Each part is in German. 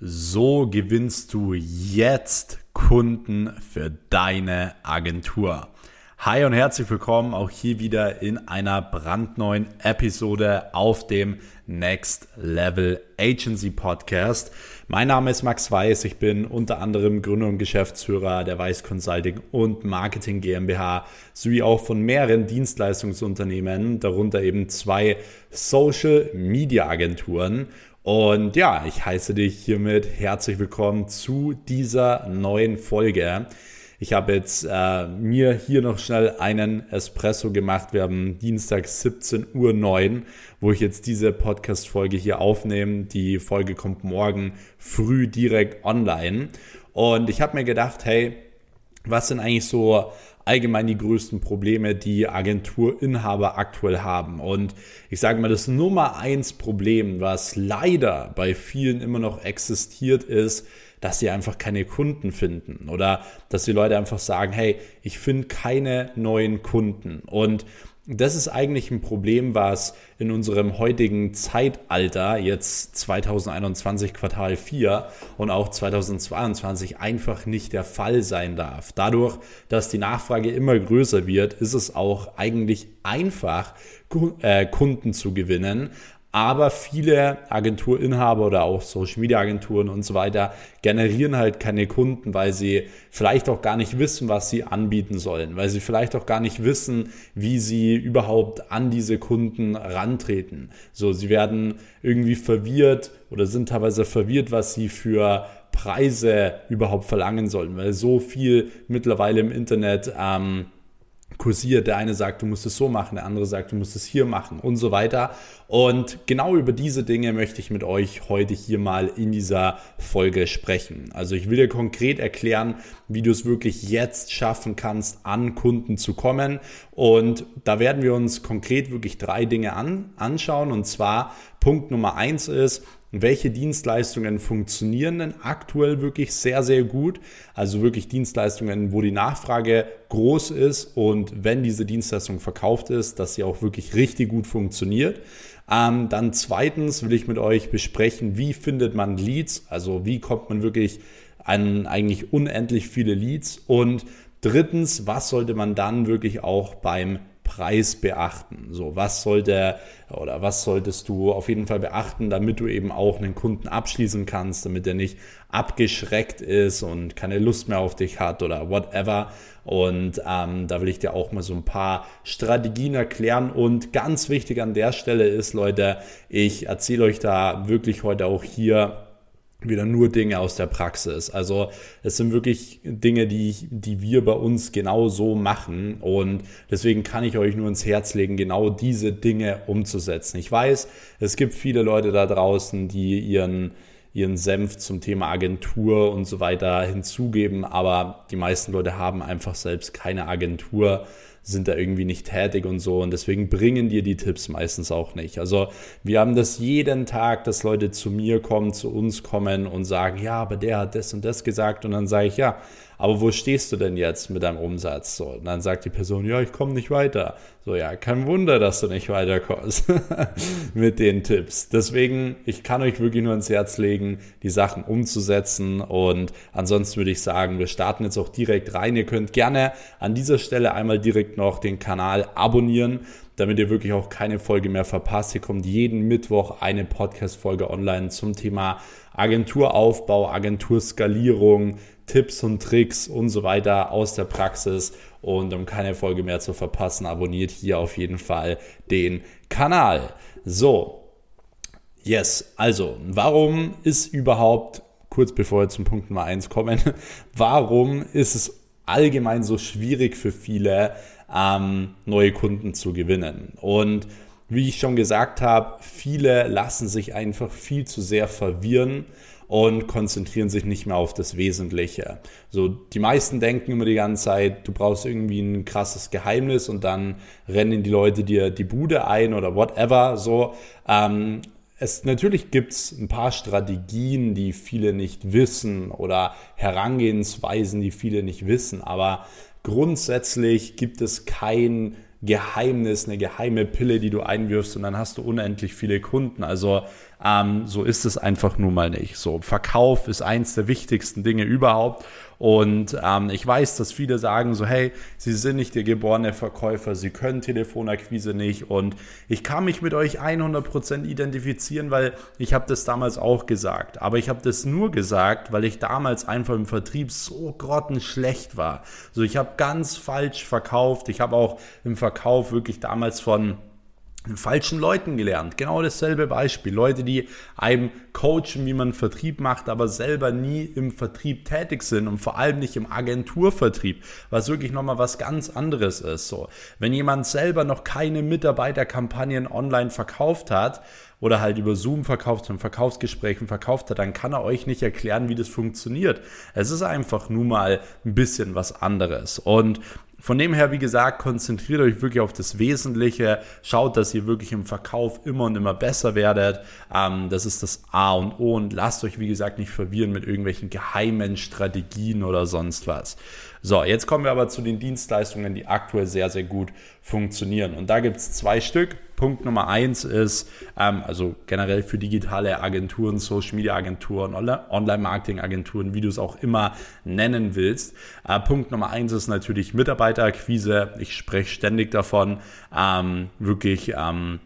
So gewinnst du jetzt Kunden für deine Agentur. Hi und herzlich willkommen auch hier wieder in einer brandneuen Episode auf dem Next Level Agency Podcast. Mein Name ist Max Weiß, ich bin unter anderem Gründer und Geschäftsführer der Weiß Consulting und Marketing GmbH sowie auch von mehreren Dienstleistungsunternehmen, darunter eben zwei Social Media Agenturen und ja, ich heiße dich hiermit herzlich willkommen zu dieser neuen Folge. Ich habe jetzt äh, mir hier noch schnell einen Espresso gemacht. Wir haben Dienstag 17.09 Uhr, wo ich jetzt diese Podcast-Folge hier aufnehme. Die Folge kommt morgen früh direkt online. Und ich habe mir gedacht, hey, was sind eigentlich so allgemein die größten Probleme, die Agenturinhaber aktuell haben. Und ich sage mal, das Nummer eins Problem, was leider bei vielen immer noch existiert, ist, dass sie einfach keine Kunden finden oder dass die Leute einfach sagen, hey, ich finde keine neuen Kunden. Und das ist eigentlich ein Problem, was in unserem heutigen Zeitalter, jetzt 2021 Quartal 4 und auch 2022 einfach nicht der Fall sein darf. Dadurch, dass die Nachfrage immer größer wird, ist es auch eigentlich einfach, äh, Kunden zu gewinnen, aber viele Agenturinhaber oder auch Social Media Agenturen und so weiter generieren halt keine Kunden, weil sie vielleicht auch gar nicht wissen, was sie anbieten sollen, weil sie vielleicht auch gar nicht wissen, wie sie überhaupt an diese Kunden rantreten. So, sie werden irgendwie verwirrt oder sind teilweise verwirrt, was sie für Preise überhaupt verlangen sollen, weil so viel mittlerweile im Internet ähm, kursiert. Der eine sagt, du musst es so machen, der andere sagt, du musst es hier machen und so weiter. Und genau über diese Dinge möchte ich mit euch heute hier mal in dieser Folge sprechen. Also ich will dir konkret erklären, wie du es wirklich jetzt schaffen kannst, an Kunden zu kommen. Und da werden wir uns konkret wirklich drei Dinge an, anschauen. Und zwar Punkt Nummer eins ist, welche Dienstleistungen funktionieren denn aktuell wirklich sehr, sehr gut. Also wirklich Dienstleistungen, wo die Nachfrage groß ist und wenn diese Dienstleistung verkauft ist, dass sie auch wirklich richtig gut funktioniert. Ähm, dann zweitens will ich mit euch besprechen, wie findet man Leads, also wie kommt man wirklich an eigentlich unendlich viele Leads und drittens, was sollte man dann wirklich auch beim Preis beachten? So, was sollte oder was solltest du auf jeden Fall beachten, damit du eben auch einen Kunden abschließen kannst, damit er nicht abgeschreckt ist und keine Lust mehr auf dich hat oder whatever. Und ähm, da will ich dir auch mal so ein paar Strategien erklären. Und ganz wichtig an der Stelle ist, Leute, ich erzähle euch da wirklich heute auch hier wieder nur Dinge aus der Praxis. Also es sind wirklich Dinge, die, die wir bei uns genau so machen und deswegen kann ich euch nur ins Herz legen, genau diese Dinge umzusetzen. Ich weiß, es gibt viele Leute da draußen, die ihren ihren Senf zum Thema Agentur und so weiter hinzugeben, aber die meisten Leute haben einfach selbst keine Agentur sind da irgendwie nicht tätig und so und deswegen bringen dir die Tipps meistens auch nicht. Also wir haben das jeden Tag, dass Leute zu mir kommen, zu uns kommen und sagen, ja, aber der hat das und das gesagt und dann sage ich, ja, aber wo stehst du denn jetzt mit deinem Umsatz? So, und dann sagt die Person, ja, ich komme nicht weiter. So, ja, kein Wunder, dass du nicht weiterkommst mit den Tipps. Deswegen, ich kann euch wirklich nur ins Herz legen, die Sachen umzusetzen. Und ansonsten würde ich sagen, wir starten jetzt auch direkt rein. Ihr könnt gerne an dieser Stelle einmal direkt noch den Kanal abonnieren damit ihr wirklich auch keine Folge mehr verpasst. Hier kommt jeden Mittwoch eine Podcast-Folge online zum Thema Agenturaufbau, Agenturskalierung, Tipps und Tricks und so weiter aus der Praxis. Und um keine Folge mehr zu verpassen, abonniert hier auf jeden Fall den Kanal. So, yes, also, warum ist überhaupt, kurz bevor wir zum Punkt Nummer 1 kommen, warum ist es allgemein so schwierig für viele, ähm, neue Kunden zu gewinnen? Und wie ich schon gesagt habe, viele lassen sich einfach viel zu sehr verwirren und konzentrieren sich nicht mehr auf das Wesentliche. So, die meisten denken immer die ganze Zeit, du brauchst irgendwie ein krasses Geheimnis und dann rennen die Leute dir die Bude ein oder whatever. So, ähm, es natürlich gibt es ein paar Strategien, die viele nicht wissen oder Herangehensweisen, die viele nicht wissen, aber grundsätzlich gibt es kein Geheimnis, eine geheime Pille, die du einwirfst und dann hast du unendlich viele Kunden. Also Ähm, so ist es einfach nun mal nicht. So, Verkauf ist eins der wichtigsten Dinge überhaupt. Und ähm, ich weiß, dass viele sagen so, hey, Sie sind nicht der geborene Verkäufer, Sie können Telefonakquise nicht. Und ich kann mich mit euch 100% identifizieren, weil ich habe das damals auch gesagt. Aber ich habe das nur gesagt, weil ich damals einfach im Vertrieb so grottenschlecht war. So, ich habe ganz falsch verkauft. Ich habe auch im Verkauf wirklich damals von falschen Leuten gelernt. Genau dasselbe Beispiel. Leute, die einem coachen, wie man Vertrieb macht, aber selber nie im Vertrieb tätig sind und vor allem nicht im Agenturvertrieb, was wirklich nochmal was ganz anderes ist. So, wenn jemand selber noch keine Mitarbeiterkampagnen online verkauft hat, oder halt über Zoom verkauft, und Verkaufsgesprächen verkauft hat, dann kann er euch nicht erklären, wie das funktioniert. Es ist einfach nur mal ein bisschen was anderes. Und von dem her, wie gesagt, konzentriert euch wirklich auf das Wesentliche. Schaut, dass ihr wirklich im Verkauf immer und immer besser werdet. Ähm, das ist das A und O und lasst euch, wie gesagt, nicht verwirren mit irgendwelchen geheimen Strategien oder sonst was. So, jetzt kommen wir aber zu den Dienstleistungen, die aktuell sehr, sehr gut funktionieren. Und da gibt es zwei Stück. Punkt Nummer eins ist, ähm, also generell für digitale Agenturen, Social Media Agenturen, Online-Marketing Agenturen, wie du es auch immer nennen willst. Äh, Punkt Nummer eins ist natürlich Mitarbeiterakquise. Ich spreche ständig davon, ähm, wirklich ähm,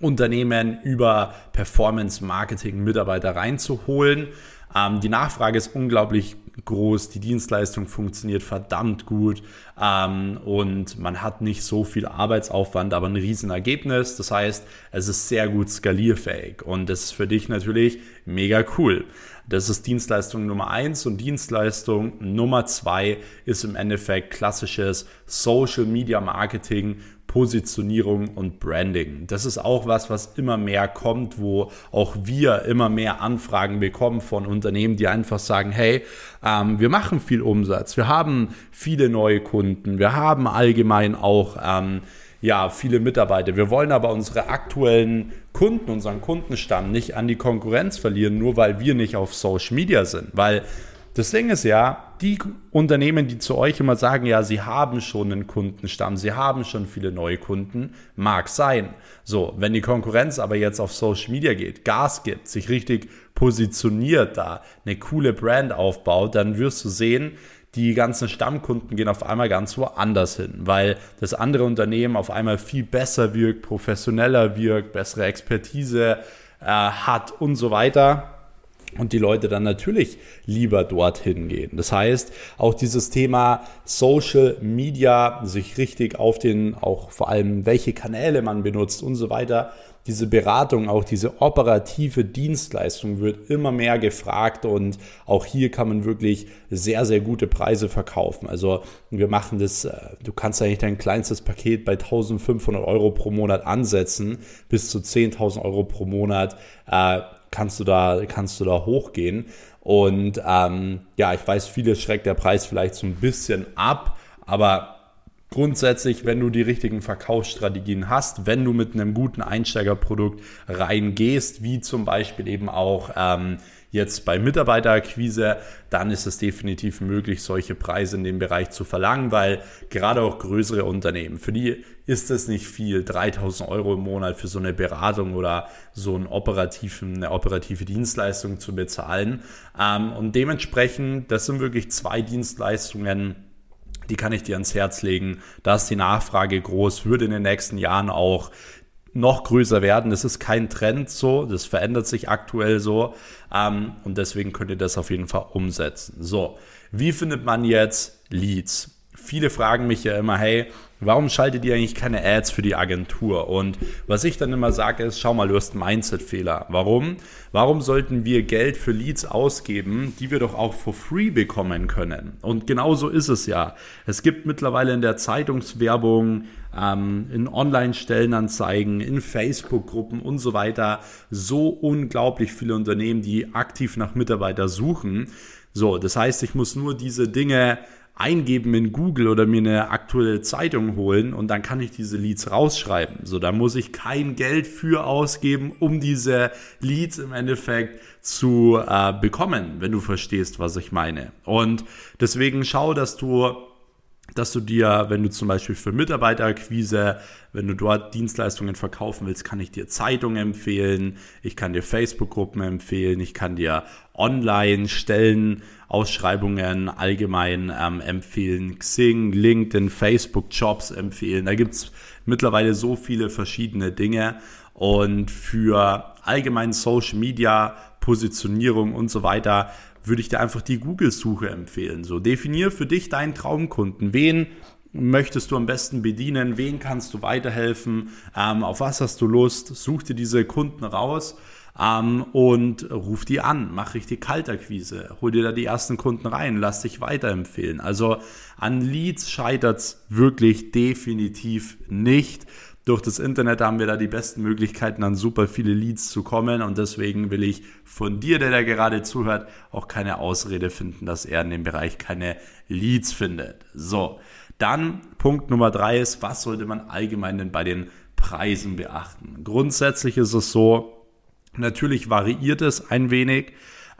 Unternehmen über Performance Marketing Mitarbeiter reinzuholen. Ähm, die Nachfrage ist unglaublich groß, die Dienstleistung funktioniert verdammt gut ähm, und man hat nicht so viel Arbeitsaufwand, aber ein riesen Ergebnis. Das heißt, es ist sehr gut skalierfähig und das ist für dich natürlich mega cool. Das ist Dienstleistung Nummer eins und Dienstleistung Nummer zwei ist im Endeffekt klassisches Social Media Marketing Positionierung und Branding. Das ist auch was, was immer mehr kommt, wo auch wir immer mehr Anfragen bekommen von Unternehmen, die einfach sagen, hey, ähm, wir machen viel Umsatz, wir haben viele neue Kunden, wir haben allgemein auch ähm, ja, viele Mitarbeiter. Wir wollen aber unsere aktuellen Kunden, unseren Kundenstamm nicht an die Konkurrenz verlieren, nur weil wir nicht auf Social Media sind. Weil das Ding ist ja, die Unternehmen, die zu euch immer sagen, ja, sie haben schon einen Kundenstamm, sie haben schon viele neue Kunden, mag sein. So, wenn die Konkurrenz aber jetzt auf Social Media geht, Gas gibt, sich richtig positioniert da, eine coole Brand aufbaut, dann wirst du sehen, die ganzen Stammkunden gehen auf einmal ganz woanders hin, weil das andere Unternehmen auf einmal viel besser wirkt, professioneller wirkt, bessere Expertise äh, hat und so weiter und die Leute dann natürlich lieber dorthin gehen. Das heißt, auch dieses Thema Social Media, sich richtig auf den, auch vor allem welche Kanäle man benutzt und so weiter, diese Beratung, auch diese operative Dienstleistung wird immer mehr gefragt und auch hier kann man wirklich sehr, sehr gute Preise verkaufen. Also wir machen das, äh, du kannst eigentlich dein kleinstes Paket bei 1500 Euro pro Monat ansetzen, bis zu 10.000 Euro pro Monat äh, kannst du da, kannst du da hochgehen. Und ähm, ja, ich weiß, viele schreckt der Preis vielleicht so ein bisschen ab, aber grundsätzlich, wenn du die richtigen Verkaufsstrategien hast, wenn du mit einem guten Einsteigerprodukt reingehst, wie zum Beispiel eben auch ähm, jetzt bei Mitarbeiterakquise, dann ist es definitiv möglich, solche Preise in dem Bereich zu verlangen, weil gerade auch größere Unternehmen, für die ist es nicht viel, 3000 Euro im Monat für so eine Beratung oder so einen operativen, eine operative Dienstleistung zu bezahlen. Ähm, und dementsprechend, das sind wirklich zwei Dienstleistungen, die kann ich dir ans Herz legen. Da ist die Nachfrage groß, würde in den nächsten Jahren auch noch größer werden. Das ist kein Trend so, das verändert sich aktuell so ähm, und deswegen könnt ihr das auf jeden Fall umsetzen. So, wie findet man jetzt Leads? Viele fragen mich ja immer, hey, warum schaltet ihr eigentlich keine Ads für die Agentur? Und was ich dann immer sage ist, schau mal, du hast einen Mindset-Fehler. Warum? Warum sollten wir Geld für Leads ausgeben, die wir doch auch for free bekommen können? Und genau so ist es ja. Es gibt mittlerweile in der Zeitungswerbung, ähm, in Online-Stellenanzeigen, in Facebook-Gruppen und so weiter so unglaublich viele Unternehmen, die aktiv nach Mitarbeiter suchen. So, das heißt, ich muss nur diese Dinge eingeben in Google oder mir eine aktuelle Zeitung holen und dann kann ich diese Leads rausschreiben. So, da muss ich kein Geld für ausgeben, um diese Leads im Endeffekt zu äh, bekommen, wenn du verstehst, was ich meine. Und deswegen schau, dass du dass du dir, wenn du zum Beispiel für Mitarbeiterakquise, wenn du dort Dienstleistungen verkaufen willst, kann ich dir Zeitungen empfehlen, ich kann dir Facebook-Gruppen empfehlen, ich kann dir Online-Stellen, Ausschreibungen allgemein ähm, empfehlen, Xing, LinkedIn, Facebook, Jobs empfehlen. Da gibt's mittlerweile so viele verschiedene Dinge und für allgemein Social Media, Positionierung und so weiter würde ich dir einfach die Google-Suche empfehlen. So, definier für dich deinen Traumkunden. Wen möchtest du am besten bedienen? Wen kannst du weiterhelfen? Ähm, auf was hast du Lust? Such dir diese Kunden raus ähm, und ruf die an. Mach richtig Kaltakquise. Hol dir da die ersten Kunden rein. Lass dich weiterempfehlen. Also an Leads scheitert es wirklich definitiv nicht durch das Internet haben wir da die besten Möglichkeiten, an super viele Leads zu kommen. Und deswegen will ich von dir, der da gerade zuhört, auch keine Ausrede finden, dass er in dem Bereich keine Leads findet. So, dann Punkt Nummer drei ist, was sollte man allgemein denn bei den Preisen beachten? Grundsätzlich ist es so, natürlich variiert es ein wenig.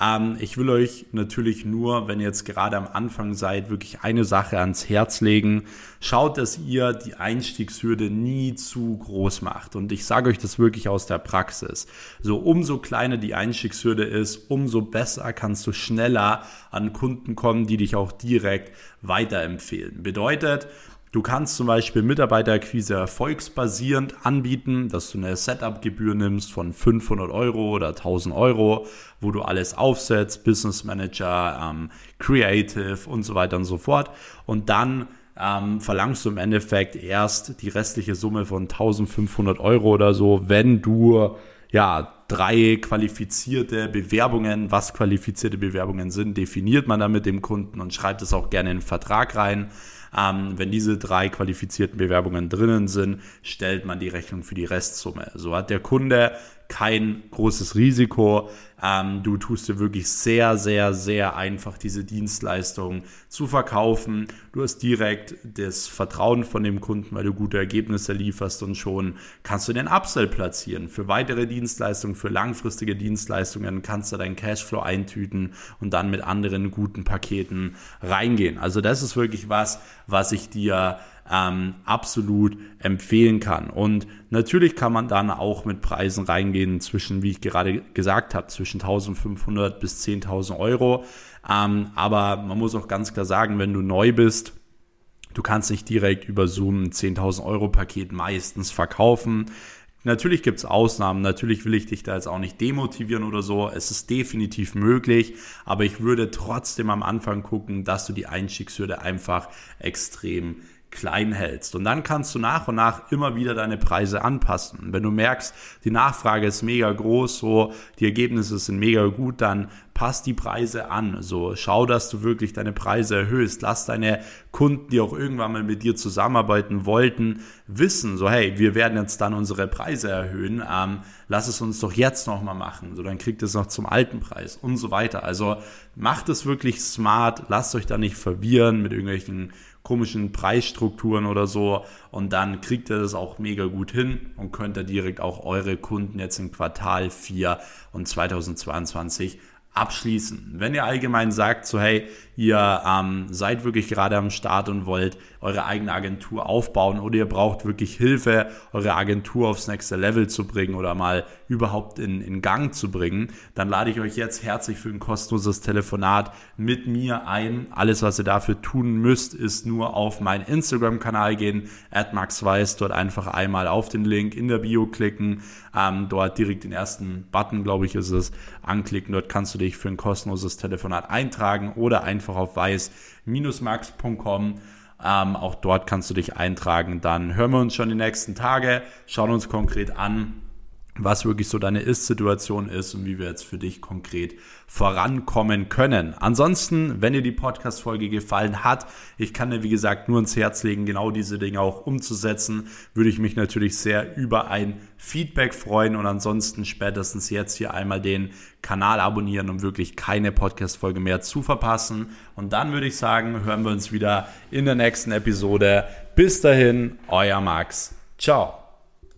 Ähm, ich will euch natürlich nur, wenn ihr jetzt gerade am Anfang seid, wirklich eine Sache ans Herz legen. Schaut, dass ihr die Einstiegshürde nie zu groß macht. Und ich sage euch das wirklich aus der Praxis. So umso kleiner die Einstiegshürde ist, umso besser kannst du schneller an Kunden kommen, die dich auch direkt weiterempfehlen. Bedeutet, Du kannst zum Beispiel Mitarbeiterakquise erfolgsbasierend anbieten, dass du eine Setup-Gebühr nimmst von 500 Euro oder 1000 Euro, wo du alles aufsetzt, Business Manager, ähm, Creative und so weiter und so fort. Und dann ähm, verlangst du im Endeffekt erst die restliche Summe von 1500 Euro oder so, wenn du ja, drei qualifizierte Bewerbungen, was qualifizierte Bewerbungen sind, definiert man dann mit dem Kunden und schreibt es auch gerne in den Vertrag rein. Ähm, wenn diese drei qualifizierten Bewerbungen drinnen sind, stellt man die Rechnung für die Restsumme. So hat der Kunde kein großes Risiko. Ähm, du tust dir wirklich sehr, sehr, sehr einfach, diese Dienstleistung zu verkaufen. Du hast direkt das Vertrauen von dem Kunden, weil du gute Ergebnisse lieferst und schon kannst du den Upsell platzieren. Für weitere Dienstleistungen, für langfristige Dienstleistungen kannst du deinen Cashflow eintüten und dann mit anderen guten Paketen reingehen. Also das ist wirklich was, was ich dir ähm, absolut empfehlen kann. Und natürlich kann man dann auch mit Preisen reingehen zwischen, wie ich gerade gesagt habe, zwischen 1500 bis 10.000 Euro. Ähm, aber man muss auch ganz klar sagen, wenn du neu bist, du kannst nicht direkt über Zoom ein 10.000 Euro Paket meistens verkaufen. Natürlich gibt es Ausnahmen, natürlich will ich dich da jetzt auch nicht demotivieren oder so. Es ist definitiv möglich, aber ich würde trotzdem am Anfang gucken, dass du die Einstiegshürde einfach extrem klein hältst. Und dann kannst du nach und nach immer wieder deine Preise anpassen. Wenn du merkst, die Nachfrage ist mega groß, so die Ergebnisse sind mega gut, dann pass die Preise an. So schau, dass du wirklich deine Preise erhöhst. Lass deine Kunden, die auch irgendwann mal mit dir zusammenarbeiten wollten, wissen, so hey, wir werden jetzt dann unsere Preise erhöhen. Ähm, lass es uns doch jetzt noch mal machen. So dann kriegt es noch zum alten Preis und so weiter. Also macht es wirklich smart. Lasst euch da nicht verwirren mit irgendwelchen komischen Preisstrukturen oder so. Und dann kriegt ihr das auch mega gut hin und könnt ihr direkt auch eure Kunden jetzt im Quartal 4 und 2022 abschließen. Wenn ihr allgemein sagt, so hey, ihr ähm, seid wirklich gerade am Start und wollt eure eigene Agentur aufbauen oder ihr braucht wirklich Hilfe, eure Agentur aufs nächste Level zu bringen oder mal überhaupt in, in Gang zu bringen, dann lade ich euch jetzt herzlich für ein kostenloses Telefonat mit mir ein. Alles, was ihr dafür tun müsst, ist nur auf meinen Instagram-Kanal gehen, at maxweiss, dort einfach einmal auf den Link in der Bio klicken, ähm, dort direkt den ersten Button, glaube ich, ist es, anklicken. Dort kannst du dich für ein kostenloses Telefonat eintragen oder einfach auf weiß-max.com. Ähm, auch dort kannst du dich eintragen. Dann hören wir uns schon die nächsten Tage, schauen uns konkret an, was wirklich so deine Ist-Situation ist und wie wir jetzt für dich konkret vorankommen können. Ansonsten, wenn dir die Podcast-Folge gefallen hat, ich kann dir wie gesagt nur ins Herz legen, genau diese Dinge auch umzusetzen, würde ich mich natürlich sehr über ein Feedback freuen und ansonsten spätestens jetzt hier einmal den Kanal abonnieren, um wirklich keine Podcast-Folge mehr zu verpassen. Und dann würde ich sagen, hören wir uns wieder in der nächsten Episode. Bis dahin, euer Max. Ciao.